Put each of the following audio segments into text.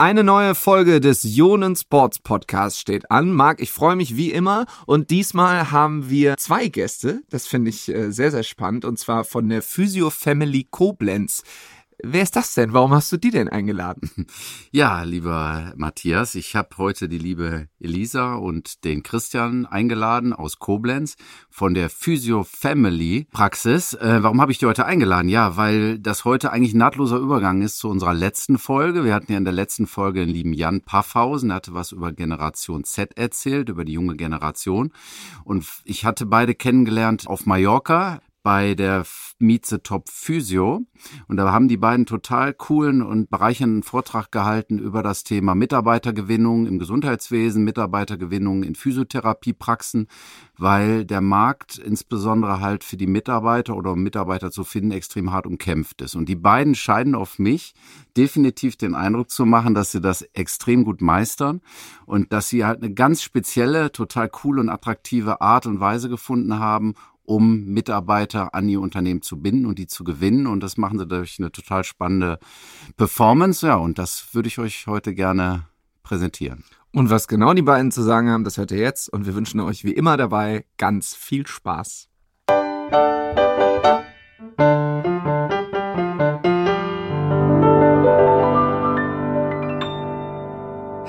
Eine neue Folge des Ionen Sports Podcast steht an. Marc, ich freue mich wie immer und diesmal haben wir zwei Gäste. Das finde ich äh, sehr, sehr spannend und zwar von der Physio Family Koblenz. Wer ist das denn? Warum hast du die denn eingeladen? Ja, lieber Matthias, ich habe heute die liebe Elisa und den Christian eingeladen aus Koblenz von der Physio Family Praxis. Äh, warum habe ich die heute eingeladen? Ja, weil das heute eigentlich ein nahtloser Übergang ist zu unserer letzten Folge. Wir hatten ja in der letzten Folge den lieben Jan Paffhausen, der hatte was über Generation Z erzählt, über die junge Generation. Und ich hatte beide kennengelernt auf Mallorca bei der Mieze Top Physio. Und da haben die beiden total coolen und bereichernden Vortrag gehalten über das Thema Mitarbeitergewinnung im Gesundheitswesen, Mitarbeitergewinnung in Physiotherapiepraxen, weil der Markt insbesondere halt für die Mitarbeiter oder um Mitarbeiter zu finden extrem hart umkämpft ist. Und die beiden scheinen auf mich definitiv den Eindruck zu machen, dass sie das extrem gut meistern und dass sie halt eine ganz spezielle, total coole und attraktive Art und Weise gefunden haben, um Mitarbeiter an ihr Unternehmen zu binden und die zu gewinnen. Und das machen sie durch eine total spannende Performance. Ja, und das würde ich euch heute gerne präsentieren. Und was genau die beiden zu sagen haben, das hört ihr jetzt. Und wir wünschen euch wie immer dabei ganz viel Spaß.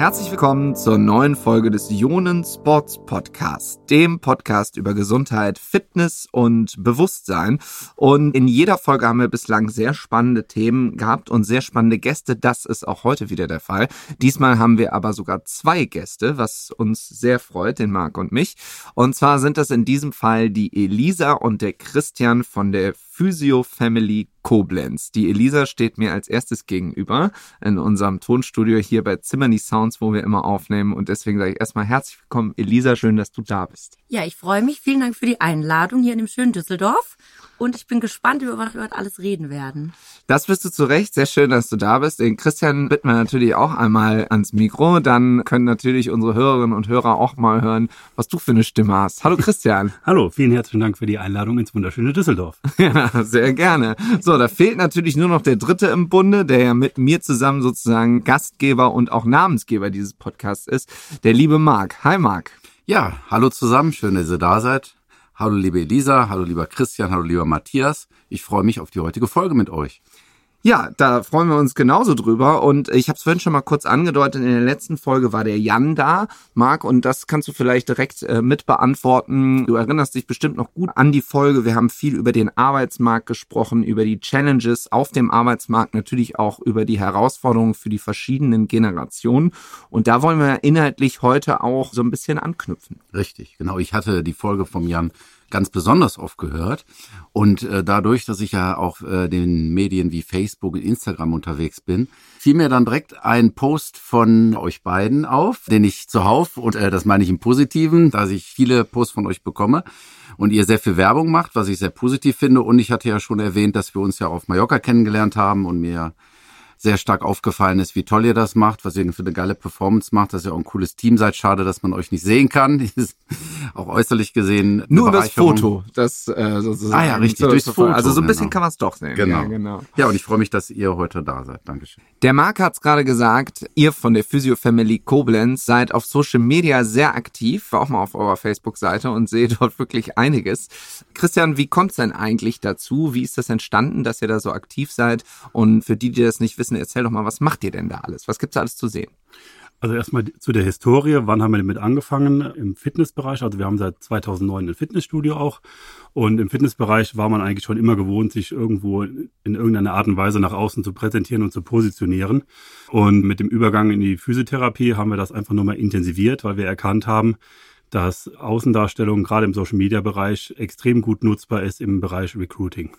Herzlich willkommen zur neuen Folge des Ionen Sports Podcast, dem Podcast über Gesundheit, Fitness und Bewusstsein. Und in jeder Folge haben wir bislang sehr spannende Themen gehabt und sehr spannende Gäste. Das ist auch heute wieder der Fall. Diesmal haben wir aber sogar zwei Gäste, was uns sehr freut, den Marc und mich. Und zwar sind das in diesem Fall die Elisa und der Christian von der Physio Family Koblenz. Die Elisa steht mir als erstes gegenüber in unserem Tonstudio hier bei Zimmerny Sounds, wo wir immer aufnehmen. Und deswegen sage ich erstmal herzlich willkommen, Elisa. Schön, dass du da bist. Ja, ich freue mich. Vielen Dank für die Einladung hier in dem schönen Düsseldorf und ich bin gespannt, über was wir heute alles reden werden. Das bist du zu Recht. Sehr schön, dass du da bist. Den Christian bitten wir natürlich auch einmal ans Mikro. Dann können natürlich unsere Hörerinnen und Hörer auch mal hören, was du für eine Stimme hast. Hallo Christian. Hallo, vielen herzlichen Dank für die Einladung ins wunderschöne Düsseldorf. ja, sehr gerne. So, da fehlt natürlich nur noch der Dritte im Bunde, der ja mit mir zusammen sozusagen Gastgeber und auch Namensgeber dieses Podcasts ist, der liebe Marc. Hi Marc. Ja, hallo zusammen, schön, dass ihr da seid. Hallo liebe Elisa, hallo lieber Christian, hallo lieber Matthias. Ich freue mich auf die heutige Folge mit euch. Ja, da freuen wir uns genauso drüber. Und ich habe es vorhin schon mal kurz angedeutet, in der letzten Folge war der Jan da, Marc, und das kannst du vielleicht direkt äh, mit beantworten. Du erinnerst dich bestimmt noch gut an die Folge. Wir haben viel über den Arbeitsmarkt gesprochen, über die Challenges auf dem Arbeitsmarkt, natürlich auch über die Herausforderungen für die verschiedenen Generationen. Und da wollen wir inhaltlich heute auch so ein bisschen anknüpfen. Richtig, genau. Ich hatte die Folge vom Jan ganz besonders oft gehört. Und äh, dadurch, dass ich ja auch äh, den Medien wie Facebook und Instagram unterwegs bin, fiel mir dann direkt ein Post von euch beiden auf, den ich zuhauf, und äh, das meine ich im Positiven, da ich viele Posts von euch bekomme und ihr sehr viel Werbung macht, was ich sehr positiv finde. Und ich hatte ja schon erwähnt, dass wir uns ja auf Mallorca kennengelernt haben und mir sehr stark aufgefallen ist, wie toll ihr das macht, was ihr für eine geile Performance macht, dass ihr auch ein cooles Team seid. Schade, dass man euch nicht sehen kann. auch äußerlich gesehen. Nur das Foto, das äh, sozusagen. Ah ja, richtig, durchs Foto. Also so ein bisschen genau. kann man es doch sehen. Genau. Ja, genau. Ja, und ich freue mich, dass ihr heute da seid. Dankeschön. Der Marc hat es gerade gesagt, ihr von der Physio Family Koblenz seid auf Social Media sehr aktiv, war auch mal auf eurer Facebook-Seite und seht dort wirklich einiges. Christian, wie kommt es denn eigentlich dazu? Wie ist das entstanden, dass ihr da so aktiv seid? Und für die, die das nicht wissen, wissen, erzähl doch mal, was macht ihr denn da alles? Was gibt's da alles zu sehen? Also erstmal zu der Historie. Wann haben wir damit angefangen? Im Fitnessbereich. Also wir haben seit 2009 ein Fitnessstudio auch. Und im Fitnessbereich war man eigentlich schon immer gewohnt, sich irgendwo in irgendeiner Art und Weise nach außen zu präsentieren und zu positionieren. Und mit dem Übergang in die Physiotherapie haben wir das einfach nochmal intensiviert, weil wir erkannt haben, dass Außendarstellung gerade im Social Media Bereich extrem gut nutzbar ist im Bereich Recruiting.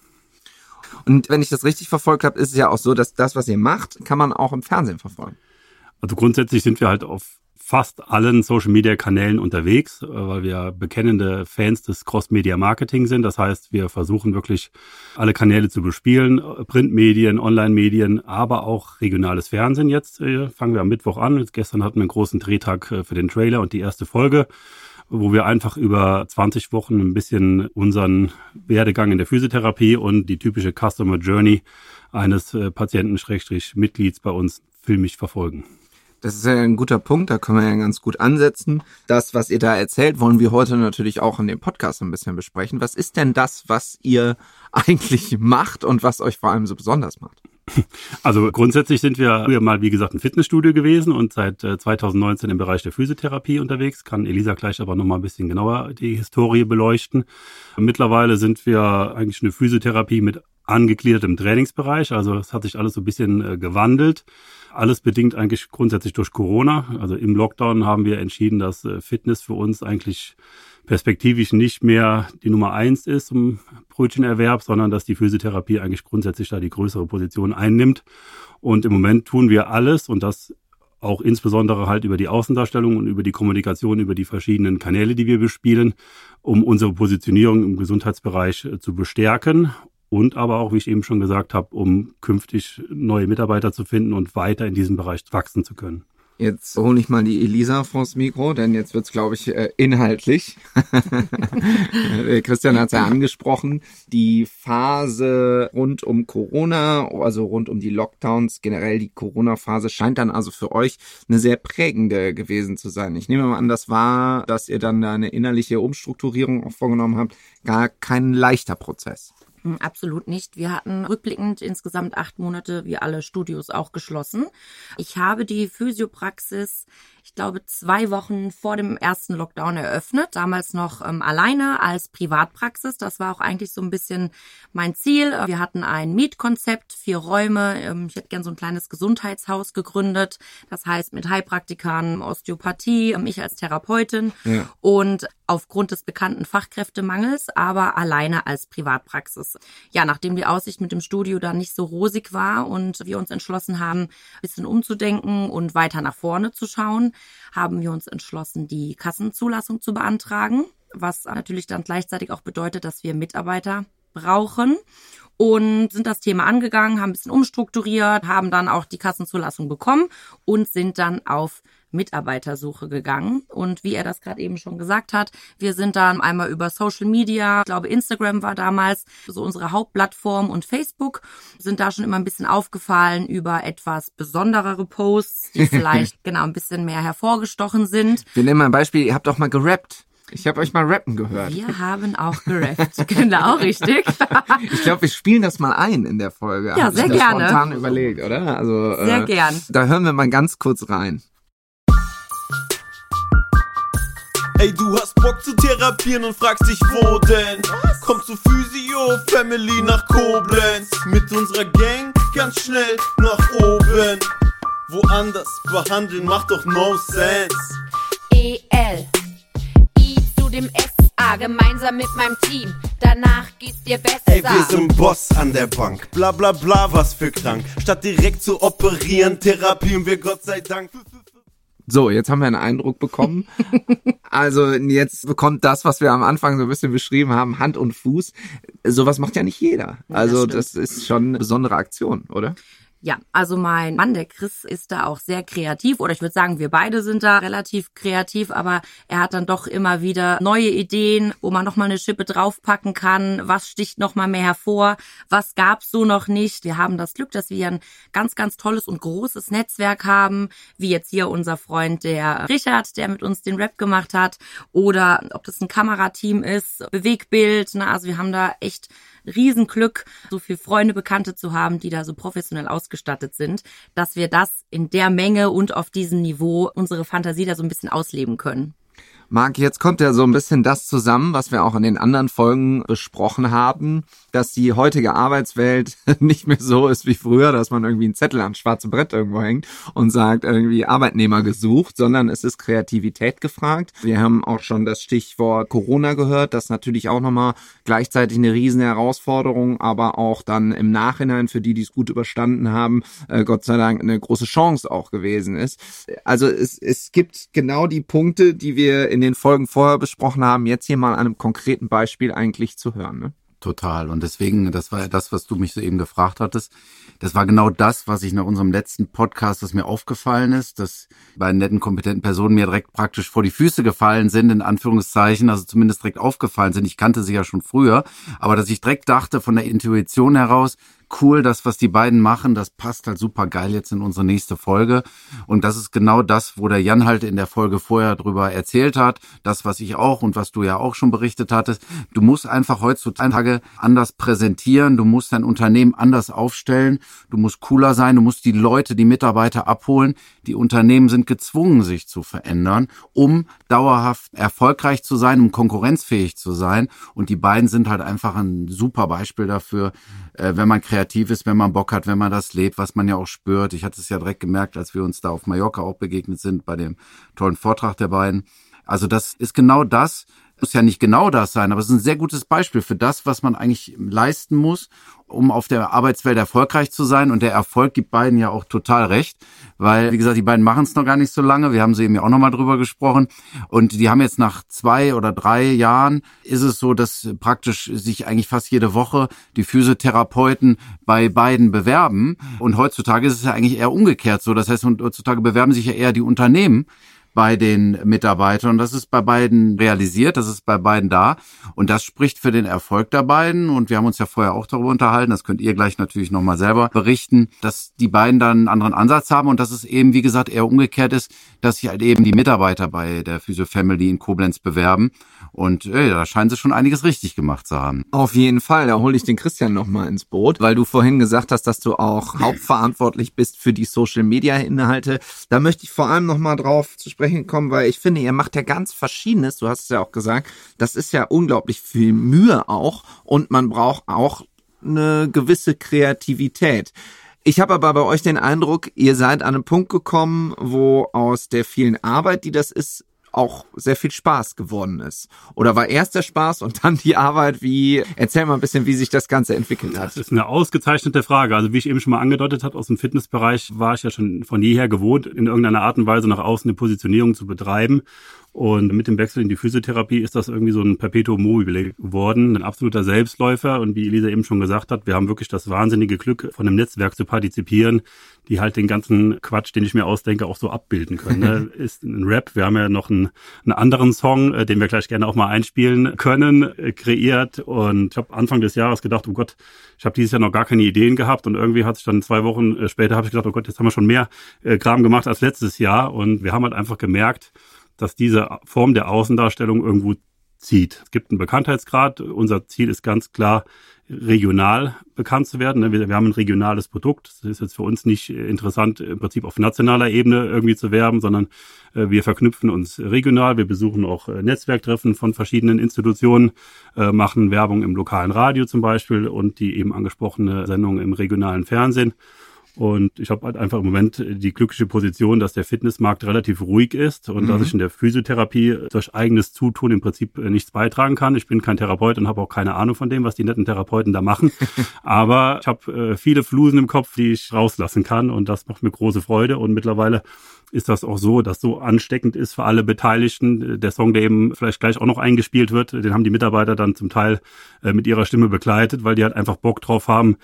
Und wenn ich das richtig verfolgt habe, ist es ja auch so, dass das, was ihr macht, kann man auch im Fernsehen verfolgen. Also grundsätzlich sind wir halt auf fast allen Social-Media-Kanälen unterwegs, äh, weil wir bekennende Fans des Cross-Media-Marketing sind. Das heißt, wir versuchen wirklich alle Kanäle zu bespielen, Printmedien, Online-Medien, aber auch regionales Fernsehen jetzt. Äh, fangen wir am Mittwoch an. Jetzt gestern hatten wir einen großen Drehtag äh, für den Trailer und die erste Folge wo wir einfach über 20 Wochen ein bisschen unseren Werdegang in der Physiotherapie und die typische Customer Journey eines äh, Patienten-Mitglieds bei uns filmisch verfolgen. Das ist ja ein guter Punkt, da können wir ja ganz gut ansetzen. Das, was ihr da erzählt, wollen wir heute natürlich auch in dem Podcast ein bisschen besprechen. Was ist denn das, was ihr eigentlich macht und was euch vor allem so besonders macht? Also grundsätzlich sind wir früher mal, wie gesagt, ein Fitnessstudio gewesen und seit 2019 äh, im Bereich der Physiotherapie unterwegs. Kann Elisa gleich aber noch mal ein bisschen genauer die Historie beleuchten. Mittlerweile sind wir eigentlich eine Physiotherapie mit angegliedertem Trainingsbereich. Also es hat sich alles so ein bisschen äh, gewandelt. Alles bedingt eigentlich grundsätzlich durch Corona. Also im Lockdown haben wir entschieden, dass äh, Fitness für uns eigentlich perspektivisch nicht mehr die Nummer eins ist im Brötchenerwerb, sondern dass die Physiotherapie eigentlich grundsätzlich da die größere Position einnimmt. Und im Moment tun wir alles und das auch insbesondere halt über die Außendarstellung und über die Kommunikation über die verschiedenen Kanäle, die wir bespielen, um unsere Positionierung im Gesundheitsbereich äh, zu bestärken und aber auch, wie ich eben schon gesagt habe, um künftig neue Mitarbeiter zu finden und weiter in diesem Bereich wachsen zu können. Jetzt hole ich mal die Elisa vors Mikro, denn jetzt wird's, glaube ich, äh, inhaltlich. Christian hat es ja angesprochen. Die Phase rund um Corona, also rund um die Lockdowns, generell die Corona-Phase, scheint dann also für euch eine sehr prägende gewesen zu sein. Ich nehme mal an, das war, dass ihr dann eine innerliche Umstrukturierung auch vorgenommen habt, gar kein leichter Prozess. Hm, absolut nicht. Wir hatten rückblickend insgesamt acht Monate, wie alle Studios auch geschlossen. Ich habe die Physiopraxis ich glaube, zwei Wochen vor dem ersten Lockdown eröffnet. Damals noch ähm, alleine als Privatpraxis. Das war auch eigentlich so ein bisschen mein Ziel. Wir hatten ein Mietkonzept, vier Räume. Ähm, ich hätte gern so ein kleines Gesundheitshaus gegründet. Das heißt mit Heilpraktikern, Osteopathie, ähm, ich als Therapeutin. Ja. Und aufgrund des bekannten Fachkräftemangels, aber alleine als Privatpraxis. Ja, nachdem die Aussicht mit dem Studio dann nicht so rosig war und wir uns entschlossen haben, ein bisschen umzudenken und weiter nach vorne zu schauen, haben wir uns entschlossen, die Kassenzulassung zu beantragen, was natürlich dann gleichzeitig auch bedeutet, dass wir Mitarbeiter brauchen und sind das Thema angegangen, haben ein bisschen umstrukturiert, haben dann auch die Kassenzulassung bekommen und sind dann auf Mitarbeitersuche gegangen. Und wie er das gerade eben schon gesagt hat, wir sind dann einmal über Social Media, ich glaube Instagram war damals so unsere Hauptplattform und Facebook, sind da schon immer ein bisschen aufgefallen über etwas besonderere Posts, die vielleicht genau ein bisschen mehr hervorgestochen sind. Wir nehmen mal ein Beispiel, ihr habt auch mal gerappt. Ich habe euch mal rappen gehört. Wir haben auch gerappt. genau, richtig. ich glaube, wir spielen das mal ein in der Folge. Ja, sehr gerne. Spontan überlegt, oder? Also, sehr äh, gern. Da hören wir mal ganz kurz rein. Ey, du hast Bock zu therapieren und fragst dich, wo denn? Kommst du Physio Family nach Koblenz? Mit unserer Gang ganz schnell nach oben. Woanders behandeln macht doch no sense. EL, I zu dem SA, gemeinsam mit meinem Team. Danach geht's dir besser. Ey, wir sind Boss an der Bank. Bla bla bla, was für krank. Statt direkt zu operieren, therapieren wir Gott sei Dank. So, jetzt haben wir einen Eindruck bekommen. also jetzt bekommt das, was wir am Anfang so ein bisschen beschrieben haben, Hand und Fuß. Sowas macht ja nicht jeder. Also das, das ist schon eine besondere Aktion, oder? Ja, also mein Mann, der Chris, ist da auch sehr kreativ oder ich würde sagen, wir beide sind da relativ kreativ, aber er hat dann doch immer wieder neue Ideen, wo man nochmal eine Schippe draufpacken kann, was sticht nochmal mehr hervor, was gab's so noch nicht. Wir haben das Glück, dass wir ein ganz, ganz tolles und großes Netzwerk haben, wie jetzt hier unser Freund, der Richard, der mit uns den Rap gemacht hat oder ob das ein Kamerateam ist, Bewegbild, ne? also wir haben da echt Riesenglück, so viel Freunde, Bekannte zu haben, die da so professionell ausgestattet sind, dass wir das in der Menge und auf diesem Niveau unsere Fantasie da so ein bisschen ausleben können. Marc, jetzt kommt ja so ein bisschen das zusammen, was wir auch in den anderen Folgen besprochen haben, dass die heutige Arbeitswelt nicht mehr so ist wie früher, dass man irgendwie einen Zettel ans schwarze Brett irgendwo hängt und sagt, irgendwie Arbeitnehmer gesucht, sondern es ist Kreativität gefragt. Wir haben auch schon das Stichwort Corona gehört, das natürlich auch nochmal gleichzeitig eine riesen Herausforderung, aber auch dann im Nachhinein für die, die es gut überstanden haben, äh, Gott sei Dank eine große Chance auch gewesen ist. Also es, es gibt genau die Punkte, die wir in den Folgen vorher besprochen haben, jetzt hier mal an einem konkreten Beispiel eigentlich zu hören. Ne? Total. Und deswegen, das war ja das, was du mich soeben gefragt hattest. Das war genau das, was ich nach unserem letzten Podcast, was mir aufgefallen ist, dass bei netten, kompetenten Personen mir direkt praktisch vor die Füße gefallen sind, in Anführungszeichen, also zumindest direkt aufgefallen sind. Ich kannte sie ja schon früher, aber dass ich direkt dachte von der Intuition heraus, cool, das, was die beiden machen, das passt halt super geil jetzt in unsere nächste Folge. Und das ist genau das, wo der Jan halt in der Folge vorher drüber erzählt hat. Das, was ich auch und was du ja auch schon berichtet hattest. Du musst einfach heutzutage anders präsentieren. Du musst dein Unternehmen anders aufstellen. Du musst cooler sein. Du musst die Leute, die Mitarbeiter abholen. Die Unternehmen sind gezwungen, sich zu verändern, um dauerhaft erfolgreich zu sein, um konkurrenzfähig zu sein. Und die beiden sind halt einfach ein super Beispiel dafür, äh, wenn man kreativ ist, wenn man Bock hat, wenn man das lebt, was man ja auch spürt. Ich hatte es ja direkt gemerkt, als wir uns da auf Mallorca auch begegnet sind bei dem tollen Vortrag der beiden. Also das ist genau das, muss ja nicht genau das sein, aber es ist ein sehr gutes Beispiel für das, was man eigentlich leisten muss, um auf der Arbeitswelt erfolgreich zu sein. Und der Erfolg gibt beiden ja auch total recht, weil, wie gesagt, die beiden machen es noch gar nicht so lange. Wir haben sie eben ja auch nochmal drüber gesprochen. Und die haben jetzt nach zwei oder drei Jahren ist es so, dass praktisch sich eigentlich fast jede Woche die Physiotherapeuten bei beiden bewerben. Und heutzutage ist es ja eigentlich eher umgekehrt so. Das heißt, heutzutage bewerben sich ja eher die Unternehmen bei den Mitarbeitern. Das ist bei beiden realisiert, das ist bei beiden da. Und das spricht für den Erfolg der beiden. Und wir haben uns ja vorher auch darüber unterhalten, das könnt ihr gleich natürlich nochmal selber berichten, dass die beiden dann einen anderen Ansatz haben und dass es eben, wie gesagt, eher umgekehrt ist, dass sich halt eben die Mitarbeiter bei der Physio Family in Koblenz bewerben. Und ey, da scheinen sie schon einiges richtig gemacht zu haben. Auf jeden Fall, da hole ich den Christian nochmal ins Boot, weil du vorhin gesagt hast, dass du auch hauptverantwortlich bist für die Social-Media-Inhalte. Da möchte ich vor allem nochmal drauf zu sprechen kommen, weil ich finde, ihr macht ja ganz Verschiedenes, du hast es ja auch gesagt, das ist ja unglaublich viel Mühe auch und man braucht auch eine gewisse Kreativität. Ich habe aber bei euch den Eindruck, ihr seid an einen Punkt gekommen, wo aus der vielen Arbeit, die das ist, auch sehr viel Spaß geworden ist? Oder war erst der Spaß und dann die Arbeit? Wie, erzähl mal ein bisschen, wie sich das Ganze entwickelt hat. Das ist eine ausgezeichnete Frage. Also wie ich eben schon mal angedeutet habe, aus dem Fitnessbereich war ich ja schon von jeher gewohnt, in irgendeiner Art und Weise nach außen eine Positionierung zu betreiben. Und mit dem Wechsel in die Physiotherapie ist das irgendwie so ein Perpetuum mobile geworden, ein absoluter Selbstläufer. Und wie Elisa eben schon gesagt hat, wir haben wirklich das wahnsinnige Glück, von einem Netzwerk zu partizipieren, die halt den ganzen Quatsch, den ich mir ausdenke, auch so abbilden können. Ne? ist ein Rap. Wir haben ja noch einen, einen anderen Song, äh, den wir gleich gerne auch mal einspielen können, äh, kreiert. Und ich habe Anfang des Jahres gedacht, oh Gott, ich habe dieses Jahr noch gar keine Ideen gehabt. Und irgendwie hat sich dann zwei Wochen äh, später habe ich gedacht, oh Gott, jetzt haben wir schon mehr Kram gemacht als letztes Jahr. Und wir haben halt einfach gemerkt, dass diese Form der Außendarstellung irgendwo zieht. Es gibt einen Bekanntheitsgrad. Unser Ziel ist ganz klar, regional bekannt zu werden. Wir, wir haben ein regionales Produkt. Es ist jetzt für uns nicht interessant, im Prinzip auf nationaler Ebene irgendwie zu werben, sondern äh, wir verknüpfen uns regional. Wir besuchen auch äh, Netzwerktreffen von verschiedenen Institutionen, äh, machen Werbung im lokalen Radio zum Beispiel und die eben angesprochene Sendung im regionalen Fernsehen. Und ich habe halt einfach im Moment die glückliche Position, dass der Fitnessmarkt relativ ruhig ist und mhm. dass ich in der Physiotherapie durch eigenes Zutun im Prinzip äh, nichts beitragen kann. Ich bin kein Therapeut und habe auch keine Ahnung von dem, was die netten Therapeuten da machen. Aber ich habe äh, viele Flusen im Kopf, die ich rauslassen kann und das macht mir große Freude. Und mittlerweile ist das auch so, dass so ansteckend ist für alle Beteiligten. Der Song, der eben vielleicht gleich auch noch eingespielt wird, den haben die Mitarbeiter dann zum Teil äh, mit ihrer Stimme begleitet, weil die halt einfach Bock drauf haben,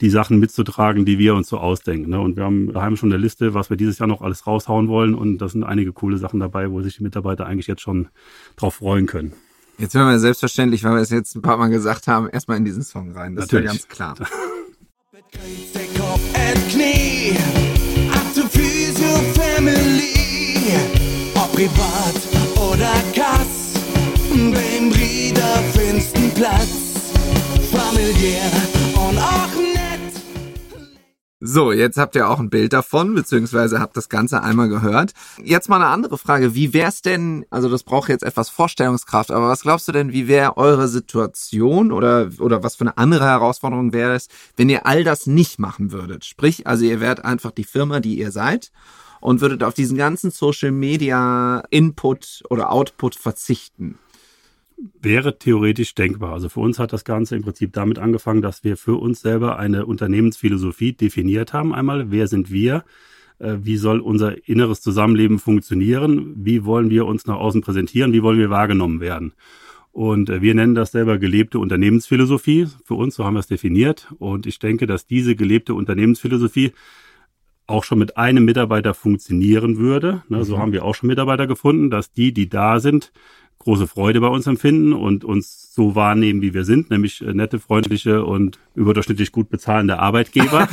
die Sachen mitzutragen, die wir uns so ausdenken. Ne? Und wir haben daheim schon eine Liste, was wir dieses Jahr noch alles raushauen wollen. Und da sind einige coole Sachen dabei, wo sich die Mitarbeiter eigentlich jetzt schon drauf freuen können. Jetzt hören wir selbstverständlich, weil wir es jetzt ein paar Mal gesagt haben, erstmal in diesen Song rein. Das Natürlich. ist ja ganz klar. privat oder Kass, beim Brieder findest Platz, familiär so, jetzt habt ihr auch ein Bild davon, beziehungsweise habt das Ganze einmal gehört. Jetzt mal eine andere Frage. Wie wär's denn, also das braucht jetzt etwas Vorstellungskraft, aber was glaubst du denn, wie wäre eure Situation oder, oder was für eine andere Herausforderung wäre es, wenn ihr all das nicht machen würdet? Sprich, also ihr wärt einfach die Firma, die ihr seid und würdet auf diesen ganzen Social Media Input oder Output verzichten wäre theoretisch denkbar. Also für uns hat das Ganze im Prinzip damit angefangen, dass wir für uns selber eine Unternehmensphilosophie definiert haben. Einmal, wer sind wir? Äh, wie soll unser inneres Zusammenleben funktionieren? Wie wollen wir uns nach außen präsentieren? Wie wollen wir wahrgenommen werden? Und äh, wir nennen das selber gelebte Unternehmensphilosophie. Für uns, so haben wir es definiert. Und ich denke, dass diese gelebte Unternehmensphilosophie auch schon mit einem Mitarbeiter funktionieren würde. So mhm. haben wir auch schon Mitarbeiter gefunden, dass die, die da sind, große Freude bei uns empfinden und uns so wahrnehmen, wie wir sind, nämlich äh, nette, freundliche und überdurchschnittlich gut bezahlende Arbeitgeber.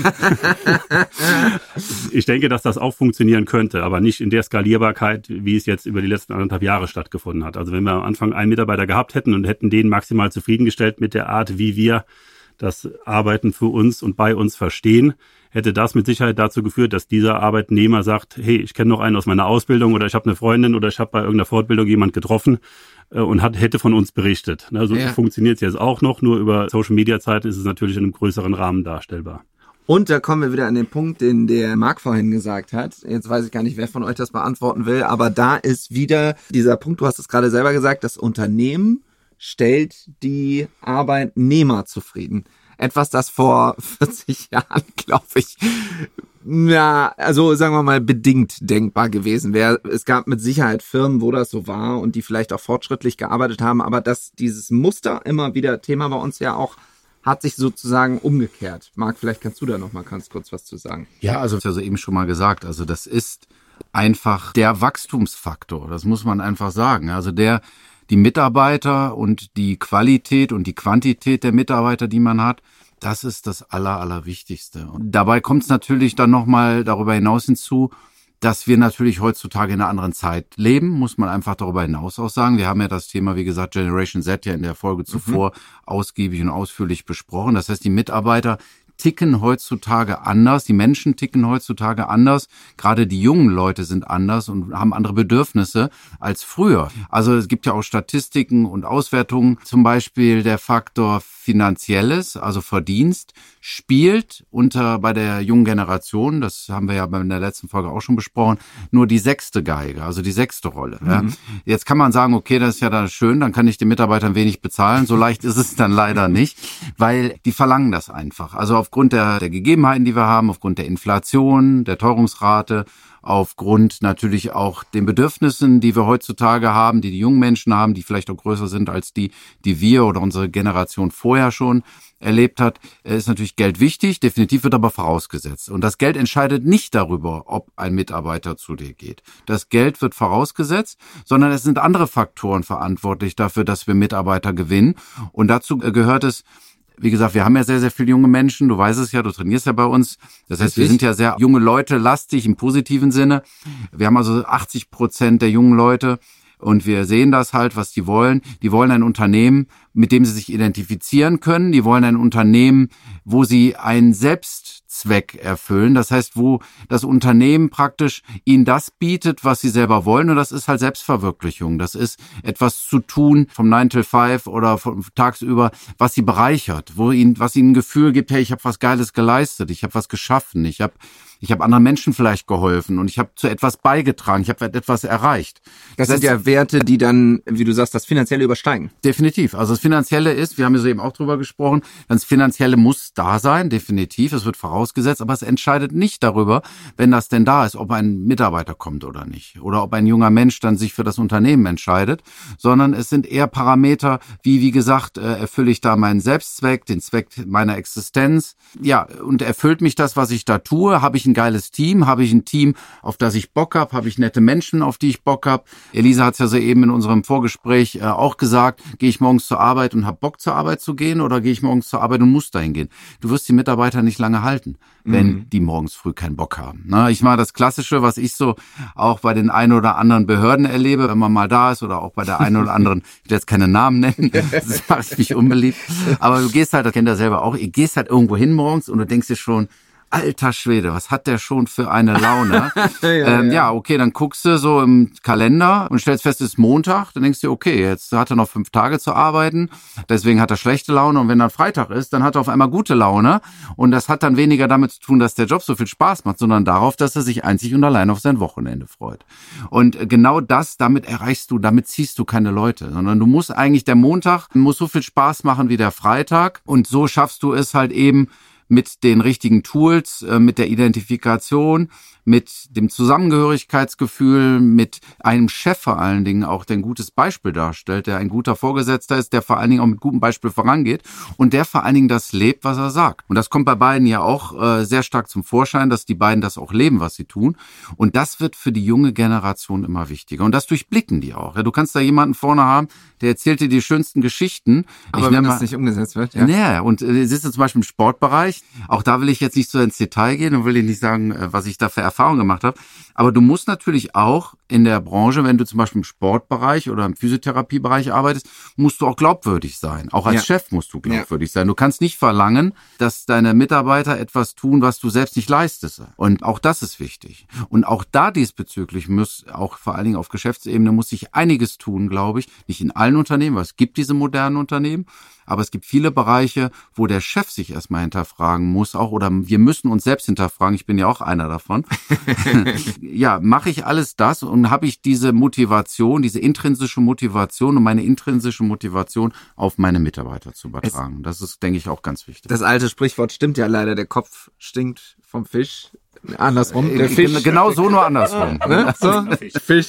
ich denke, dass das auch funktionieren könnte, aber nicht in der Skalierbarkeit, wie es jetzt über die letzten anderthalb Jahre stattgefunden hat. Also wenn wir am Anfang einen Mitarbeiter gehabt hätten und hätten den maximal zufriedengestellt mit der Art, wie wir das Arbeiten für uns und bei uns verstehen, hätte das mit Sicherheit dazu geführt, dass dieser Arbeitnehmer sagt, hey, ich kenne noch einen aus meiner Ausbildung oder ich habe eine Freundin oder ich habe bei irgendeiner Fortbildung jemand getroffen äh, und hat, hätte von uns berichtet. Also ja. funktioniert es jetzt auch noch, nur über Social Media Zeiten ist es natürlich in einem größeren Rahmen darstellbar. Und da kommen wir wieder an den Punkt, den der Marc vorhin gesagt hat. Jetzt weiß ich gar nicht, wer von euch das beantworten will, aber da ist wieder dieser Punkt, du hast es gerade selber gesagt, das Unternehmen stellt die Arbeitnehmer zufrieden etwas, das vor 40 Jahren, glaube ich, ja, also sagen wir mal bedingt denkbar gewesen wäre. Es gab mit Sicherheit Firmen, wo das so war und die vielleicht auch fortschrittlich gearbeitet haben, aber dass dieses Muster immer wieder Thema bei uns ja auch hat sich sozusagen umgekehrt. Marc, vielleicht kannst du da noch mal ganz kurz was zu sagen. Ja, also ich habe ja eben schon mal gesagt, also das ist einfach der Wachstumsfaktor, das muss man einfach sagen. Also der die Mitarbeiter und die Qualität und die Quantität der Mitarbeiter, die man hat, das ist das Aller, Allerwichtigste. Und dabei kommt es natürlich dann nochmal darüber hinaus hinzu, dass wir natürlich heutzutage in einer anderen Zeit leben, muss man einfach darüber hinaus auch sagen. Wir haben ja das Thema, wie gesagt, Generation Z ja in der Folge zuvor mhm. ausgiebig und ausführlich besprochen. Das heißt, die Mitarbeiter, ticken heutzutage anders, die Menschen ticken heutzutage anders, gerade die jungen Leute sind anders und haben andere Bedürfnisse als früher. Also es gibt ja auch Statistiken und Auswertungen, zum Beispiel der Faktor Finanzielles, also Verdienst, spielt unter bei der jungen Generation, das haben wir ja in der letzten Folge auch schon besprochen, nur die sechste Geige, also die sechste Rolle. Mhm. Ja. Jetzt kann man sagen, okay, das ist ja dann schön, dann kann ich den Mitarbeitern wenig bezahlen. So leicht ist es dann leider nicht, weil die verlangen das einfach. Also aufgrund der, der Gegebenheiten, die wir haben, aufgrund der Inflation, der Teuerungsrate, aufgrund natürlich auch den Bedürfnissen, die wir heutzutage haben, die die jungen Menschen haben, die vielleicht auch größer sind als die, die wir oder unsere Generation vorher schon erlebt hat, ist natürlich Geld wichtig, definitiv wird aber vorausgesetzt. Und das Geld entscheidet nicht darüber, ob ein Mitarbeiter zu dir geht. Das Geld wird vorausgesetzt, sondern es sind andere Faktoren verantwortlich dafür, dass wir Mitarbeiter gewinnen. Und dazu gehört es, wie gesagt, wir haben ja sehr, sehr viele junge Menschen. Du weißt es ja, du trainierst ja bei uns. Das heißt, wir sind ja sehr junge Leute, lastig im positiven Sinne. Wir haben also 80 Prozent der jungen Leute. Und wir sehen das halt, was die wollen. Die wollen ein Unternehmen, mit dem sie sich identifizieren können. Die wollen ein Unternehmen, wo sie einen Selbstzweck erfüllen. Das heißt, wo das Unternehmen praktisch ihnen das bietet, was sie selber wollen. Und das ist halt Selbstverwirklichung. Das ist etwas zu tun vom 9 till 5 oder vom tagsüber, was sie bereichert, wo ihnen, was ihnen ein Gefühl gibt, hey, ich habe was Geiles geleistet, ich habe was geschaffen, ich habe ich habe anderen Menschen vielleicht geholfen und ich habe zu etwas beigetragen, ich habe etwas erreicht. Das, das sind ja Werte, die dann, wie du sagst, das Finanzielle übersteigen. Definitiv. Also Finanzielle ist, wir haben ja so eben auch drüber gesprochen, das Finanzielle muss da sein, definitiv, es wird vorausgesetzt, aber es entscheidet nicht darüber, wenn das denn da ist, ob ein Mitarbeiter kommt oder nicht oder ob ein junger Mensch dann sich für das Unternehmen entscheidet, sondern es sind eher Parameter, wie wie gesagt, äh, erfülle ich da meinen Selbstzweck, den Zweck meiner Existenz, ja, und erfüllt mich das, was ich da tue, habe ich ein geiles Team? Habe ich ein Team, auf das ich Bock habe? Habe ich nette Menschen, auf die ich Bock habe? Elisa hat es ja soeben in unserem Vorgespräch äh, auch gesagt, gehe ich morgens zur Arbeit und habe Bock zur Arbeit zu gehen oder gehe ich morgens zur Arbeit und muss dahin gehen? Du wirst die Mitarbeiter nicht lange halten, wenn mhm. die morgens früh keinen Bock haben. Na, ich mache das Klassische, was ich so auch bei den ein oder anderen Behörden erlebe, wenn man mal da ist oder auch bei der einen oder anderen, ich will jetzt keine Namen nennen, das macht mich unbeliebt, aber du gehst halt, das kennt ihr selber auch, ihr gehst halt irgendwo hin morgens und du denkst dir schon, alter Schwede, was hat der schon für eine Laune? ja, ähm, ja. ja, okay, dann guckst du so im Kalender und stellst fest, es ist Montag, dann denkst du, okay, jetzt hat er noch fünf Tage zu arbeiten, deswegen hat er schlechte Laune und wenn dann Freitag ist, dann hat er auf einmal gute Laune und das hat dann weniger damit zu tun, dass der Job so viel Spaß macht, sondern darauf, dass er sich einzig und allein auf sein Wochenende freut. Und genau das, damit erreichst du, damit ziehst du keine Leute, sondern du musst eigentlich, der Montag muss so viel Spaß machen wie der Freitag und so schaffst du es halt eben, mit den richtigen Tools, äh, mit der Identifikation, mit dem Zusammengehörigkeitsgefühl, mit einem Chef vor allen Dingen auch, der ein gutes Beispiel darstellt, der ein guter Vorgesetzter ist, der vor allen Dingen auch mit gutem Beispiel vorangeht und der vor allen Dingen das lebt, was er sagt. Und das kommt bei beiden ja auch äh, sehr stark zum Vorschein, dass die beiden das auch leben, was sie tun. Und das wird für die junge Generation immer wichtiger. Und das durchblicken die auch. Du kannst da jemanden vorne haben, der erzählt dir die schönsten Geschichten. Aber ich wenn das mal- nicht umgesetzt wird, ja. ja, und äh, sitzt du zum Beispiel im Sportbereich. Auch da will ich jetzt nicht so ins Detail gehen und will dir nicht sagen, äh, was ich da für Erfahrungen gemacht habe. Aber du musst natürlich auch in der Branche, wenn du zum Beispiel im Sportbereich oder im Physiotherapiebereich arbeitest, musst du auch glaubwürdig sein. Auch als Ja. Chef musst du glaubwürdig sein. Du kannst nicht verlangen, dass deine Mitarbeiter etwas tun, was du selbst nicht leistest. Und auch das ist wichtig. Und auch da diesbezüglich muss auch vor allen Dingen auf Geschäftsebene muss sich einiges tun, glaube ich. Nicht in allen Unternehmen, weil es gibt diese modernen Unternehmen. Aber es gibt viele Bereiche, wo der Chef sich erstmal hinterfragen muss, auch oder wir müssen uns selbst hinterfragen. Ich bin ja auch einer davon. ja, mache ich alles das und habe ich diese Motivation, diese intrinsische Motivation und meine intrinsische Motivation auf meine Mitarbeiter zu übertragen. das ist, denke ich, auch ganz wichtig. Das alte Sprichwort stimmt ja leider, der Kopf stinkt vom Fisch. Andersrum, der Fisch. Gen- genau so nur andersrum. Ne? So? Fisch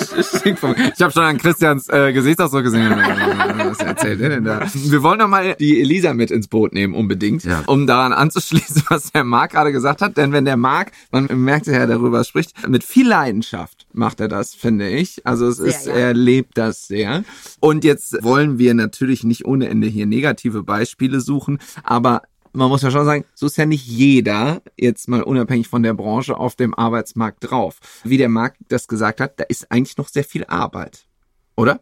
vom Ich habe schon an Christians äh, Gesichtsausdruck gesehen. Was erzählt er denn da? Wir wollen noch mal die Elisa mit ins Boot nehmen, unbedingt, Ja. um daran anzuschließen, was der Marc gerade gesagt hat. Denn wenn der Marc, man merkt ja, darüber spricht, mit viel Leidenschaft macht er das, finde ich. Also es Sehr, ist, ja. er lebt das sehr. Und jetzt wollen wir natürlich nicht ohne Ende hier negative Beispiele suchen, aber man muss ja schon sagen, so ist ja nicht jeder, jetzt mal unabhängig von der Branche, auf dem Arbeitsmarkt drauf. Wie der Marc das gesagt hat, da ist eigentlich noch sehr viel Arbeit. Oder?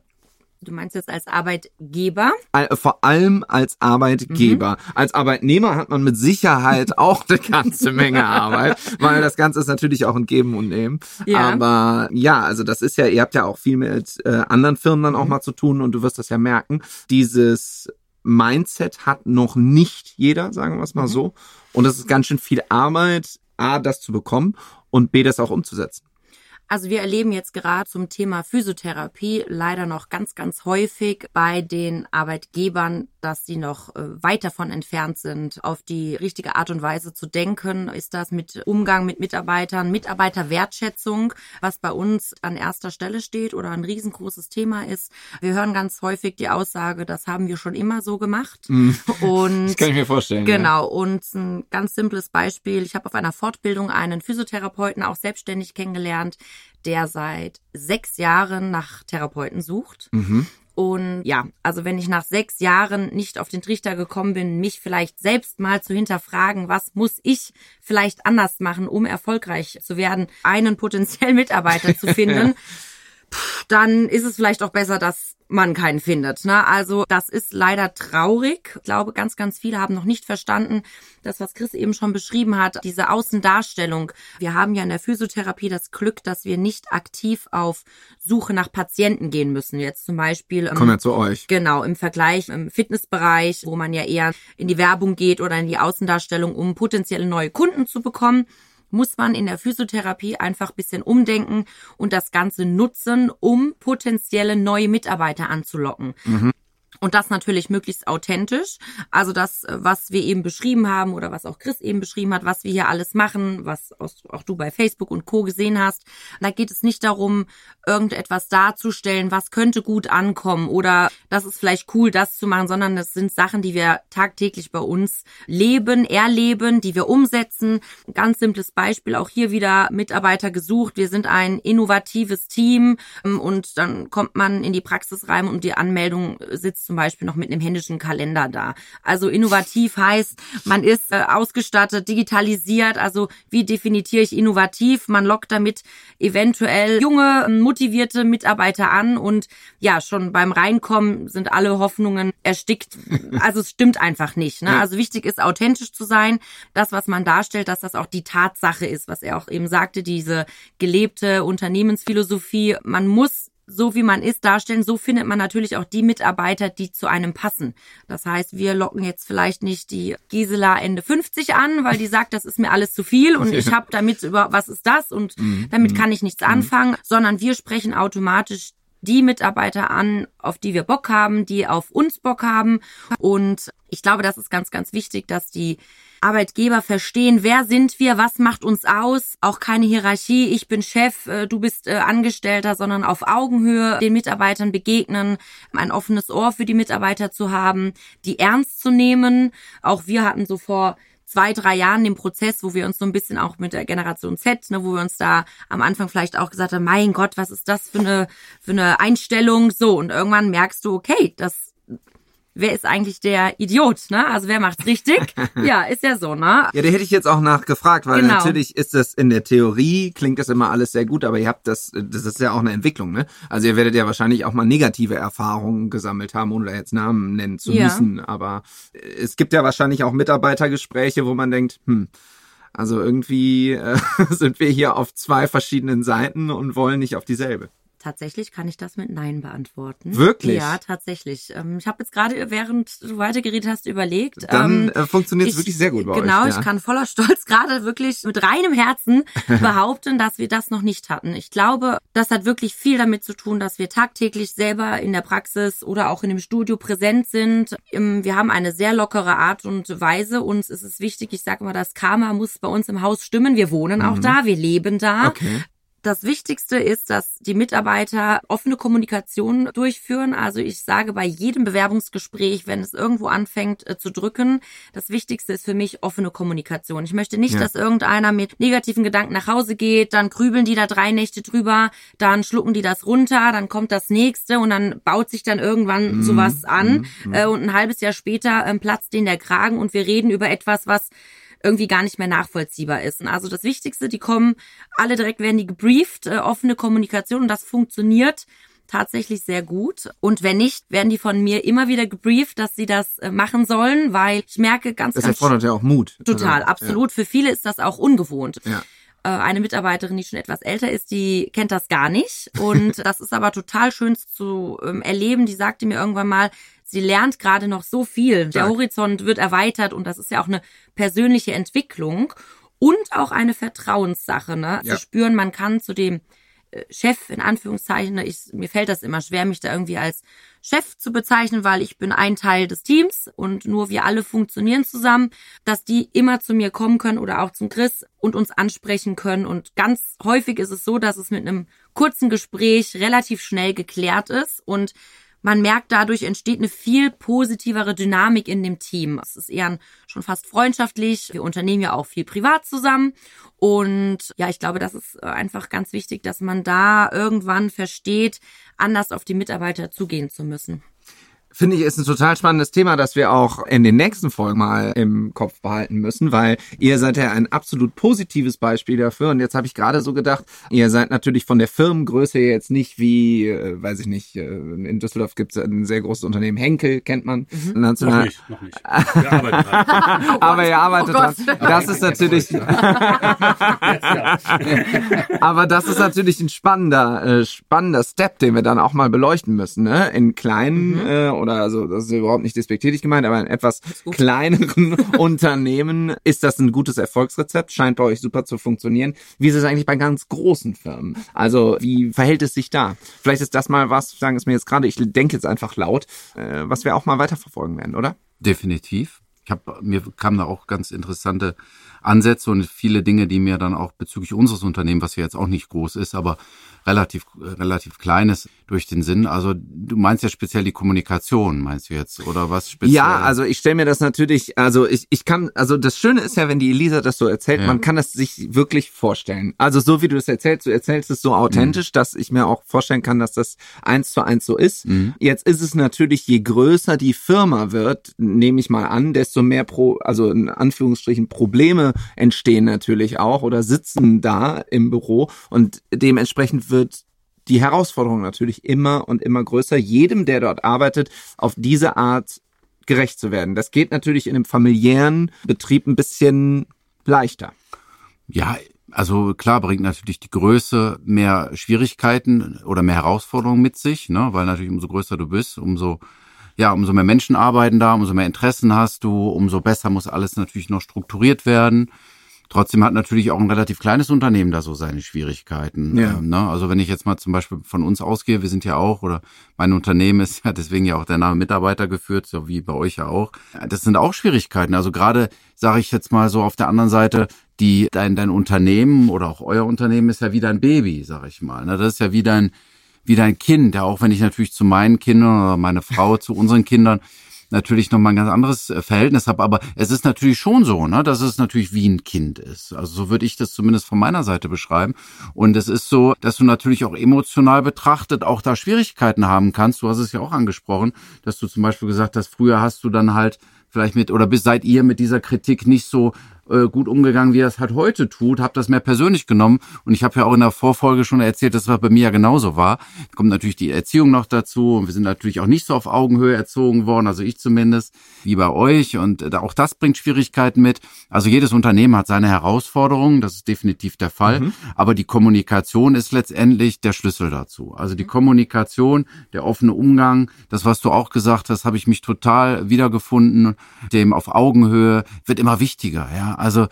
Du meinst jetzt als Arbeitgeber? Vor allem als Arbeitgeber. Mhm. Als Arbeitnehmer hat man mit Sicherheit auch eine ganze Menge Arbeit, weil das Ganze ist natürlich auch ein Geben und Nehmen. Ja. Aber ja, also das ist ja, ihr habt ja auch viel mit äh, anderen Firmen dann auch Mhm. mal zu tun und du wirst das ja merken. Dieses Mindset hat noch nicht jeder, sagen wir es Mhm. mal so. Und es ist ganz schön viel Arbeit, A, das zu bekommen und B, das auch umzusetzen. Also wir erleben jetzt gerade zum Thema Physiotherapie leider noch ganz, ganz häufig bei den Arbeitgebern, dass sie noch äh, weit davon entfernt sind, auf die richtige Art und Weise zu denken. Ist das mit Umgang mit Mitarbeitern, Mitarbeiterwertschätzung, was bei uns an erster Stelle steht oder ein riesengroßes Thema ist. Wir hören ganz häufig die Aussage, das haben wir schon immer so gemacht. Und Das kann ich mir vorstellen. Ja. Genau, und ein ganz simples Beispiel. Ich habe auf einer Fortbildung einen Physiotherapeuten auch selbstständig kennengelernt, der seit sechs Jahren nach Therapeuten sucht. Mhm. Und ja, also wenn ich nach sechs Jahren nicht auf den Trichter gekommen bin, mich vielleicht selbst mal zu hinterfragen, was muss ich vielleicht anders machen, um erfolgreich zu werden, einen potenziellen Mitarbeiter zu finden, pff, dann ist es vielleicht auch besser, dass man keinen findet. Ne? Also das ist leider traurig. Ich glaube, ganz, ganz viele haben noch nicht verstanden, das, was Chris eben schon beschrieben hat, diese Außendarstellung. Wir haben ja in der Physiotherapie das Glück, dass wir nicht aktiv auf Suche nach Patienten gehen müssen. Jetzt zum Beispiel ähm, Kommen wir zu euch. Genau, im Vergleich im Fitnessbereich, wo man ja eher in die Werbung geht oder in die Außendarstellung, um potenzielle neue Kunden zu bekommen, muss man in der Physiotherapie einfach bisschen umdenken und das Ganze nutzen, um potenzielle neue Mitarbeiter anzulocken. Und das natürlich möglichst authentisch. Also das, äh, was wir eben beschrieben haben oder was auch Chris eben beschrieben hat, was wir hier alles machen, was auch du bei Facebook und Co. gesehen hast. Da geht es nicht darum, irgendetwas darzustellen, was könnte gut ankommen oder das ist vielleicht cool, das zu machen, sondern das sind Sachen, die wir tagtäglich bei uns leben, erleben, die wir umsetzen. Ganz simples Beispiel, auch hier wieder Mitarbeiter gesucht. Wir sind ein innovatives Team ähm, und dann kommt man in die Praxis rein und die Anmeldung sitzt zum Beispiel noch mit einem händischen Kalender da. Also innovativ heißt, man ist äh, ausgestattet, digitalisiert. Also wie definiere ich innovativ? Man lockt damit eventuell junge, motivierte Mitarbeiter an und ja, schon beim Reinkommen sind alle Hoffnungen erstickt. Also es stimmt einfach nicht. Ne? Also wichtig ist, authentisch zu sein. Das, was man darstellt, dass das auch die Tatsache ist, was er auch eben sagte, diese gelebte Unternehmensphilosophie. Man muss so wie man ist, darstellen, so findet man natürlich auch die Mitarbeiter, die zu einem passen. Das heißt, wir locken jetzt vielleicht nicht die Gisela Ende 50 an, weil die sagt, das ist mir alles zu viel und ich habe damit über, was ist das? Und damit kann ich nichts anfangen, sondern wir sprechen automatisch die Mitarbeiter an, auf die wir Bock haben, die auf uns Bock haben. Und ich glaube, das ist ganz, ganz wichtig, dass die Arbeitgeber verstehen, wer sind wir, was macht uns aus, auch keine Hierarchie, ich bin Chef, äh, du bist äh, Angestellter, sondern auf Augenhöhe den Mitarbeitern begegnen, ein offenes Ohr für die Mitarbeiter zu haben, die ernst zu nehmen. Auch wir hatten so vor zwei, drei Jahren den Prozess, wo wir uns so ein bisschen auch mit der Generation Z, ne, wo wir uns da am Anfang vielleicht auch gesagt haben, mein Gott, was ist das für eine, für eine Einstellung? So, und irgendwann merkst du, okay, das wer ist eigentlich der Idiot, ne? Also wer macht's richtig? ja, ist ja so, ne? Ja, da hätte ich jetzt auch nachgefragt, weil Genau. natürlich ist das in der Theorie, klingt das immer alles sehr gut, aber ihr habt das, das ist ja auch eine Entwicklung, ne? Also ihr werdet ja wahrscheinlich auch mal negative Erfahrungen gesammelt haben, ohne da jetzt Namen nennen zu Ja. müssen, aber es gibt ja wahrscheinlich auch Mitarbeitergespräche, wo man denkt, hm, also irgendwie äh, sind wir hier auf zwei verschiedenen Seiten und wollen nicht auf dieselbe. Tatsächlich kann ich das mit Nein beantworten. Wirklich? Ja, tatsächlich. Ähm, Ich habe jetzt gerade, während du weitergeredet hast, überlegt. Dann ähm, äh, funktioniert es ich- wirklich sehr gut bei genau, euch. ich ja. kann voller Stolz gerade wirklich mit reinem Herzen behaupten, dass wir das noch nicht hatten. Ich glaube, das hat wirklich viel damit zu tun, dass wir tagtäglich selber in der Praxis oder auch in dem Studio präsent sind. Ähm, Wir haben eine sehr lockere Art und Weise. Uns ist es wichtig, ich sage mal, das Karma muss bei uns im Haus stimmen. Wir wohnen auch da, wir leben da. Mhm. Okay. Das Wichtigste ist, dass die Mitarbeiter offene Kommunikation durchführen. Also ich sage bei jedem Bewerbungsgespräch, wenn es irgendwo anfängt äh, zu drücken, das Wichtigste ist für mich offene Kommunikation. Ich möchte nicht, Ja. dass irgendeiner mit negativen Gedanken nach Hause geht, dann grübeln die da drei Nächte drüber, dann schlucken die das runter, dann kommt das nächste und dann baut sich dann irgendwann Mhm, sowas an mhm, äh, und ein halbes Jahr später ähm, platzt denen der Kragen und wir reden über etwas, was irgendwie gar nicht mehr nachvollziehbar ist. Und also das Wichtigste, die kommen alle direkt, werden die gebrieft, äh, offene Kommunikation und das funktioniert tatsächlich sehr gut. Und wenn nicht, werden die von mir immer wieder gebrieft, dass sie das äh, machen sollen, weil ich merke ganz, Das ganz erfordert ja auch Mut. total, Also, absolut. Für viele ist das auch ungewohnt. Ja. Äh, Eine Mitarbeiterin, die schon etwas älter ist, die kennt das gar nicht. Und das ist aber total schön zu ähm, erleben. Die sagte mir irgendwann mal, sie lernt gerade noch so viel. Der. Horizont wird erweitert und das ist ja auch eine persönliche Entwicklung und auch eine Vertrauenssache, ne? Ja. Zu spüren, man kann zu dem äh, Chef in Anführungszeichen, ne, ich, mir fällt das immer schwer, mich da irgendwie als Chef zu bezeichnen, weil ich bin ein Teil des Teams und nur wir alle funktionieren zusammen, dass die immer zu mir kommen können oder auch zum Chris und uns ansprechen können. Und ganz häufig ist es so, dass es mit einem kurzen Gespräch relativ schnell geklärt ist und man merkt, dadurch entsteht eine viel positivere Dynamik in dem Team. Es ist eher schon fast freundschaftlich. Wir unternehmen ja auch viel privat zusammen. Und ja, ich glaube, das ist äh, einfach ganz wichtig, dass man da irgendwann versteht, anders auf die Mitarbeiter zugehen zu müssen. Finde ich, ist ein total spannendes Thema, das wir auch in den nächsten Folgen mal im Kopf behalten müssen, weil ihr seid ja ein absolut positives Beispiel dafür. Und jetzt habe ich gerade so gedacht, ihr seid natürlich von der Firmengröße jetzt nicht wie, äh, weiß ich nicht, äh, in Düsseldorf gibt es ein sehr großes Unternehmen, Henkel kennt man. Mhm. Noch National. nicht, noch nicht. Wir arbeiten halt. Aber ihr arbeitet Oh dran. Das ist natürlich, Jetzt, ja. aber das ist natürlich ein spannender, äh, spannender Step, den wir dann auch mal beleuchten müssen, ne? In kleinen Mhm. äh, oder also das ist überhaupt nicht despektierlich gemeint, aber in etwas kleineren Unternehmen ist das ein gutes Erfolgsrezept, scheint bei euch super zu funktionieren. Wie ist es eigentlich bei ganz großen Firmen? Also wie verhält es sich da? Vielleicht ist das mal was, sagen es mir jetzt gerade, ich denke jetzt einfach laut, äh, was wir auch mal weiterverfolgen werden, oder? Definitiv. Ich hab, mir kamen da auch ganz interessante Ansätze und viele Dinge, die mir dann auch bezüglich unseres Unternehmens, was ja jetzt auch nicht groß ist, aber relativ relativ kleines durch den Sinn. Also du meinst ja speziell die Kommunikation, meinst du jetzt oder was speziell? Ja, also ich stelle mir das natürlich, also ich, ich kann, also das Schöne ist ja, wenn die Elisa das so erzählt, Ja. man kann das sich wirklich vorstellen. Also so wie du das erzählst, du erzählst es so authentisch, dass ich mir auch vorstellen kann, dass das eins zu eins so ist. Mhm. Jetzt ist es natürlich, je größer die Firma wird, nehme ich mal an, desto mehr pro, also in Anführungsstrichen Probleme entstehen natürlich auch oder sitzen da im Büro und dementsprechend wird die Herausforderung natürlich immer und immer größer, jedem, der dort arbeitet, auf diese Art gerecht zu werden. Das geht natürlich in einem familiären Betrieb ein bisschen leichter. Ja, also klar bringt natürlich die Größe mehr Schwierigkeiten oder mehr Herausforderungen mit sich, ne? weil natürlich umso größer du bist, umso ja, umso mehr Menschen arbeiten da, umso mehr Interessen hast du, umso besser muss alles natürlich noch strukturiert werden. Trotzdem hat natürlich auch ein relativ kleines Unternehmen da so seine Schwierigkeiten. Ja. Ähm, ne? Also wenn ich jetzt mal zum Beispiel von uns ausgehe, wir sind ja auch, oder mein Unternehmen ist ja deswegen ja auch der Name Mitarbeiter geführt, so wie bei euch ja auch. Das sind auch Schwierigkeiten. Also gerade sage ich jetzt mal so auf der anderen Seite, die dein, dein Unternehmen oder auch euer Unternehmen ist ja wie dein Baby, sag ich mal. Ne? Das ist ja wie dein, wie dein Kind, ja, auch wenn ich natürlich zu meinen Kindern oder meine Frau zu unseren Kindern natürlich nochmal ein ganz anderes äh, Verhältnis habe, aber es ist natürlich schon so, ne, dass es natürlich wie ein Kind ist. Also so würde ich das zumindest von meiner Seite beschreiben. Und es ist so, dass du natürlich auch emotional betrachtet auch da Schwierigkeiten haben kannst. Du hast es ja auch angesprochen, dass du zum Beispiel gesagt hast, früher hast du dann halt vielleicht mit oder bis seid ihr mit dieser Kritik nicht so äh, gut umgegangen, wie er es halt heute tut, habe das mehr persönlich genommen und ich habe ja auch in der Vorfolge schon erzählt, dass das bei mir ja genauso war. Da kommt natürlich die Erziehung noch dazu und wir sind natürlich auch nicht so auf Augenhöhe erzogen worden, also ich zumindest, wie bei euch und äh, auch das bringt Schwierigkeiten mit. Also jedes Unternehmen hat seine Herausforderungen, das ist definitiv der Fall, mhm. aber die Kommunikation ist letztendlich der Schlüssel dazu. Also die Kommunikation, der offene Umgang, das was du auch gesagt hast, habe ich mich total wiedergefunden, dem auf Augenhöhe wird immer wichtiger, ja. Also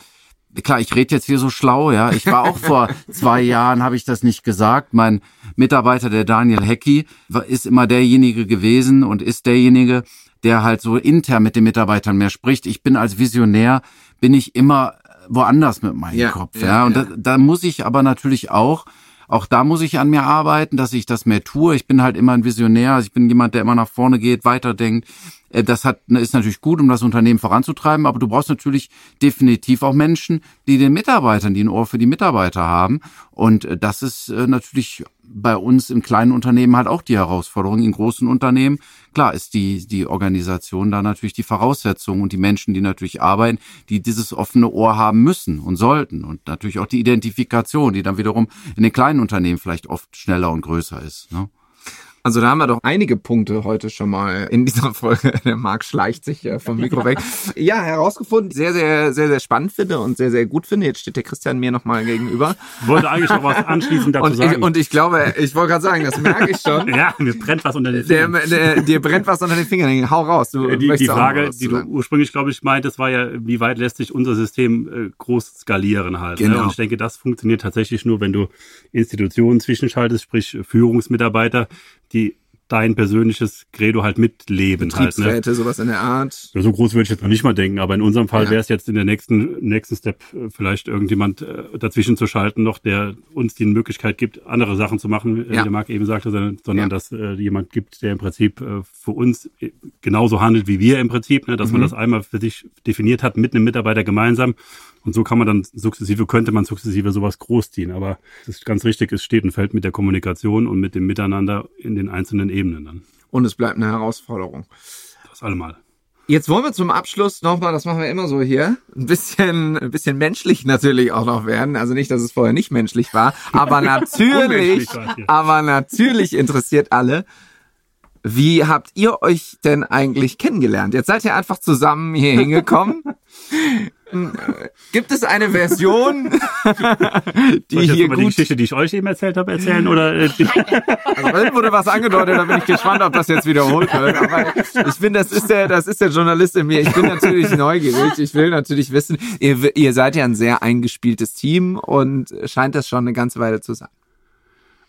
klar, ich rede jetzt hier so schlau, ja. Ich war auch vor zwei Jahren, habe ich das nicht gesagt. Mein Mitarbeiter, der Daniel Hecki, ist immer derjenige gewesen und ist derjenige, der halt so intern mit den Mitarbeitern mehr spricht. Ich bin als Visionär, bin ich immer woanders mit meinem ja, Kopf, ja. ja. Und. Da, da muss ich aber natürlich auch auch da muss ich an mir arbeiten, dass ich das mehr tue. Ich bin halt immer ein Visionär. Also ich bin jemand, der immer nach vorne geht, weiterdenkt. Äh, das hat, ne, ist natürlich gut, um das Unternehmen voranzutreiben, aber du brauchst natürlich definitiv auch Menschen, die den Mitarbeitern, die ein Ohr für die Mitarbeiter haben. Und äh, das ist äh, natürlich bei uns im kleinen Unternehmen halt auch die Herausforderung. In großen Unternehmen, klar, ist die, die Organisation da natürlich die Voraussetzung und die Menschen, die natürlich arbeiten, die dieses offene Ohr haben müssen und sollten. Und natürlich auch die Identifikation, die dann wiederum in den kleinen Unternehmen vielleicht oft schneller und größer ist. Ne? Also da haben wir doch einige Punkte heute schon mal in dieser Folge. Der Marc schleicht sich äh, vom Mikro weg. Ja, herausgefunden. Sehr, sehr, sehr, sehr spannend finde und sehr, sehr gut finde. Jetzt steht der Christian mir nochmal gegenüber. Wollte eigentlich noch was anschließend dazu und sagen. Ich, und ich glaube, ich wollte gerade sagen, das merke ich schon. ja, mir brennt was unter den Fingern. Der, der, dir brennt was unter den Fingern. Hau raus. Du die, die Frage, die du ursprünglich, glaube ich, meintest, war ja, wie weit lässt sich unser System äh, groß skalieren halt. Ne? Genau. Ne? Und ich denke, das funktioniert tatsächlich nur, wenn du Institutionen zwischenschaltest, sprich Führungsmitarbeiter, die dein persönliches Credo halt mitleben. Halt, ne? sowas in der Art. Ja, so groß würde ich jetzt noch nicht mal denken, aber in unserem Fall ja. wäre es jetzt in der nächsten, nächsten Step äh, vielleicht irgendjemand äh, dazwischen zu schalten noch, der uns die Möglichkeit gibt, andere Sachen zu machen, ja. wie der Marc eben sagte, sondern, sondern ja. dass äh, jemand gibt, der im Prinzip äh, für uns äh, genauso handelt wie wir im Prinzip, ne? dass mhm. man das einmal für sich definiert hat mit einem Mitarbeiter gemeinsam und so kann man dann sukzessive, könnte man sukzessive sowas großziehen. Aber es ist ganz richtig, es steht und fällt mit der Kommunikation und mit dem Miteinander in den einzelnen Ebenen dann. Und es bleibt eine Herausforderung. Das allemal. Jetzt wollen wir zum Abschluss nochmal, das machen wir immer so hier, ein bisschen, ein bisschen menschlich natürlich auch noch werden. Also nicht, dass es vorher nicht menschlich war, aber natürlich, aber natürlich interessiert alle. Wie habt ihr euch denn eigentlich kennengelernt? Jetzt seid ihr einfach zusammen hier hingekommen. Gibt es eine Version, die Soll ich hier gut... die Geschichte, die ich euch eben erzählt habe, erzählen oder? Äh, also wurde was angedeutet, da bin ich gespannt, ob das jetzt wiederholt wird. Aber ich finde, das ist der, das ist der Journalist in mir. Ich bin natürlich neugierig. Ich will natürlich wissen, ihr, ihr seid ja ein sehr eingespieltes Team und scheint das schon eine ganze Weile zu sein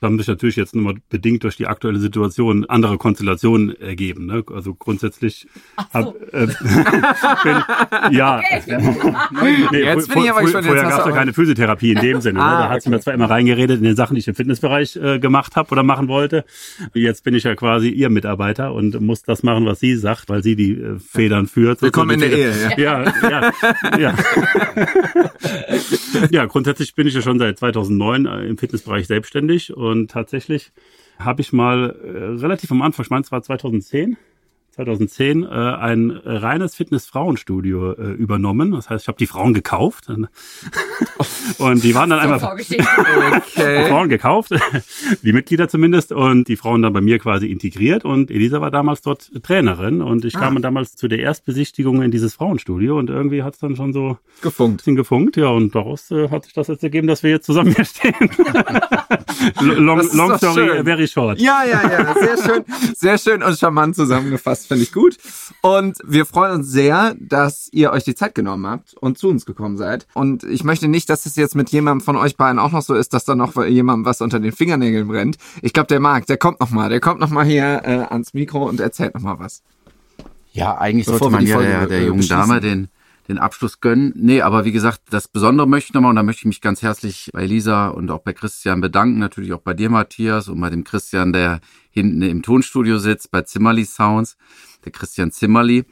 haben sich natürlich jetzt nochmal bedingt durch die aktuelle Situation andere Konstellationen ergeben. Ne? Also grundsätzlich Ach so. hab, äh, bin, ja. nee, jetzt bin ich aber gespannt, vorher gab es ja keine Physiotherapie in dem Sinne. Ne? ah, ne? Da hat sie mir zwar immer reingeredet in den Sachen, die ich im Fitnessbereich äh, gemacht habe oder machen wollte. Jetzt bin ich ja quasi ihr Mitarbeiter und muss das machen, was sie sagt, weil sie die äh, Federn führt. Willkommen in der Ehe. Ja, ja, ja. ja. ja, grundsätzlich bin ich ja schon seit 2009 äh, im Fitnessbereich selbstständig und tatsächlich habe ich mal äh, relativ am Anfang, ich meine, es war 2010, 2010 äh, ein reines Fitness-Frauenstudio äh, übernommen. Das heißt, ich habe die Frauen gekauft. und die waren dann so einmal okay. Frauen gekauft, die Mitglieder zumindest, und die Frauen dann bei mir quasi integriert. Und Elisa war damals dort Trainerin und ich ah. kam damals zu der Erstbesichtigung in dieses Frauenstudio und irgendwie hat es dann schon so gefunkt. bisschen gefunkt. Ja, und daraus äh, hat sich das jetzt ergeben, dass wir jetzt zusammen hier stehen. long, long story, schön. very short. Ja, ja, ja, sehr schön, sehr schön und charmant zusammengefasst finde ich gut. Und wir freuen uns sehr, dass ihr euch die Zeit genommen habt und zu uns gekommen seid. Und ich möchte nicht, dass es jetzt mit jemandem von euch beiden auch noch so ist, dass da noch jemandem was unter den Fingernägeln brennt. Ich glaube, der Marc, der kommt noch mal, der kommt noch mal hier äh, ans Mikro und erzählt noch mal was. Ja, eigentlich Bevor sollte man ja der, der äh, jungen. Dame den, den Abschluss gönnen. Nee, aber wie gesagt, das Besondere möchte ich nochmal, und da möchte ich mich ganz herzlich bei Lisa und auch bei Christian bedanken, natürlich auch bei dir, Matthias, und bei dem Christian, der hinten im Tonstudio sitzt, bei Zimmerli Sounds, der Christian Zimmerli.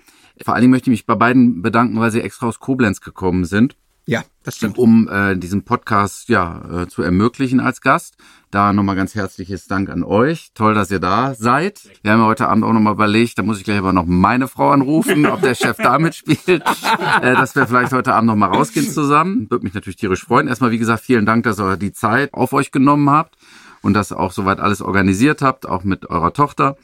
Vor allen Dingen möchte ich mich bei beiden bedanken, weil sie extra aus Koblenz gekommen sind Ja, das stimmt. um äh, diesen Podcast ja äh, zu ermöglichen als Gast. Da nochmal ganz herzliches Dank an euch. Toll, dass ihr da seid. Wir haben ja heute Abend auch nochmal überlegt, da muss ich gleich aber noch meine Frau anrufen, ob der Chef da mitspielt, äh, dass wir vielleicht heute Abend nochmal rausgehen zusammen. Würde mich natürlich tierisch freuen. Erstmal, wie gesagt, vielen Dank, dass ihr die Zeit auf euch genommen habt und dass ihr auch soweit alles organisiert habt, auch mit eurer Tochter.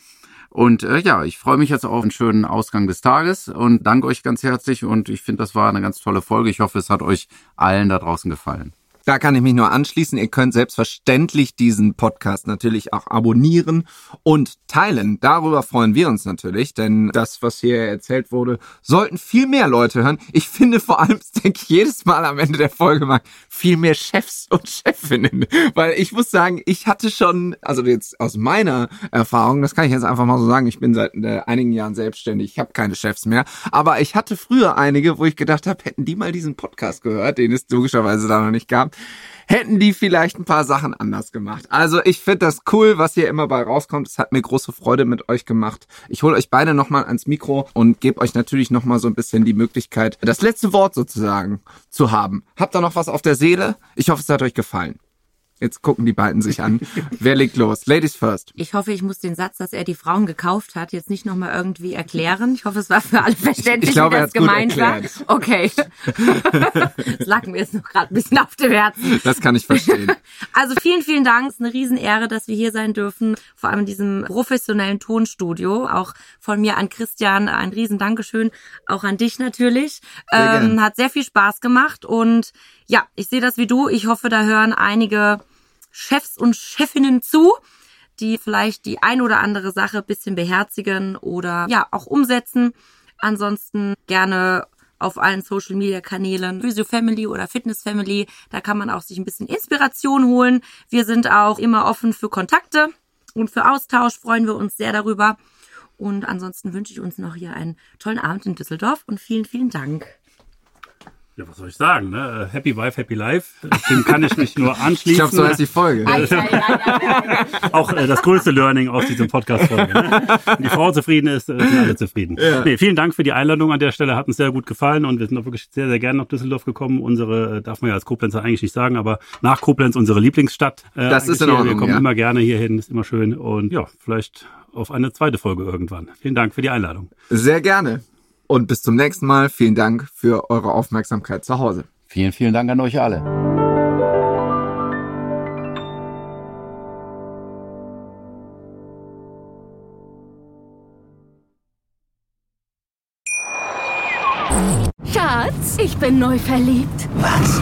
Und äh, ja, ich freue mich jetzt auf einen schönen Ausgang des Tages und danke euch ganz herzlich. Und ich finde, das war eine ganz tolle Folge. Ich hoffe, es hat euch allen da draußen gefallen. Da kann ich mich nur anschließen. Ihr könnt selbstverständlich diesen Podcast natürlich auch abonnieren und teilen. Darüber freuen wir uns natürlich, denn das, was hier erzählt wurde, sollten viel mehr Leute hören. Ich finde vor allem, denke ich jedes Mal am Ende der Folge mal, viel mehr Chefs und Chefinnen. Weil ich muss sagen, ich hatte schon, also jetzt aus meiner Erfahrung, das kann ich jetzt einfach mal so sagen, ich bin seit äh, einigen Jahren selbstständig, ich habe keine Chefs mehr, aber ich hatte früher einige, wo ich gedacht habe, hätten die mal diesen Podcast gehört, den es logischerweise da noch nicht gab, hätten die vielleicht ein paar Sachen anders gemacht. Also ich finde das cool, was hier immer bei rauskommt. Es hat mir große Freude mit euch gemacht. Ich hole euch beide nochmal ans Mikro und gebe euch natürlich nochmal so ein bisschen die Möglichkeit, das letzte Wort sozusagen zu haben. Habt ihr noch was auf der Seele? Ich hoffe, es hat euch gefallen. Jetzt gucken die beiden sich an. Wer legt los? Ladies first. Ich hoffe, ich muss den Satz, dass er die Frauen gekauft hat, jetzt nicht nochmal irgendwie erklären. Ich hoffe, es war für alle verständlich, Ich glaube, wie er das gemeint war. erklärt. Okay. das lag mir jetzt noch gerade ein bisschen auf dem Herzen. Das kann ich verstehen. Also vielen, vielen Dank. Es ist eine Riesenehre, dass wir hier sein dürfen. Vor allem in diesem professionellen Tonstudio. Auch von mir an Christian ein riesen Dankeschön. Auch an dich natürlich. Sehr Ähm, hat sehr viel Spaß gemacht. Und ja, ich sehe das wie du. Ich hoffe, da hören einige Chefs und Chefinnen zu, die vielleicht die ein oder andere Sache bisschen beherzigen oder ja auch umsetzen. Ansonsten gerne auf allen Social Media Kanälen Physio Family oder Fitness Family. Da kann man auch sich ein bisschen Inspiration holen. Wir sind auch immer offen für Kontakte und für Austausch. Freuen wir uns sehr darüber. Und ansonsten wünsche ich uns noch hier einen tollen Abend in Düsseldorf und vielen, vielen Dank. Ja, was soll ich sagen? Ne? Happy Wife, Happy Life. Dem kann ich mich nur Ich anschließen. glaube, so heißt die Folge. Auch äh, das größte Learning aus diesem Podcast-Folge. Ne? Wenn die Frau zufrieden ist, äh, sind alle zufrieden. Nee, vielen Dank für die Einladung an der Stelle. Hat uns sehr gut gefallen und wir sind auch wirklich sehr, sehr gerne nach Düsseldorf gekommen. Unsere, äh, darf man ja als Koblenzer eigentlich nicht sagen, aber nach Koblenz unsere Lieblingsstadt. Äh, Das ist in. Ordnung, Wir kommen ja. immer gerne hierhin, ist immer schön. Und ja, vielleicht auf eine zweite Folge irgendwann. Vielen Dank für die Einladung. Sehr gerne. Und bis zum nächsten Mal. Vielen Dank für eure Aufmerksamkeit zu Hause. Vielen, vielen Dank an euch alle. Schatz, ich bin neu verliebt. Was?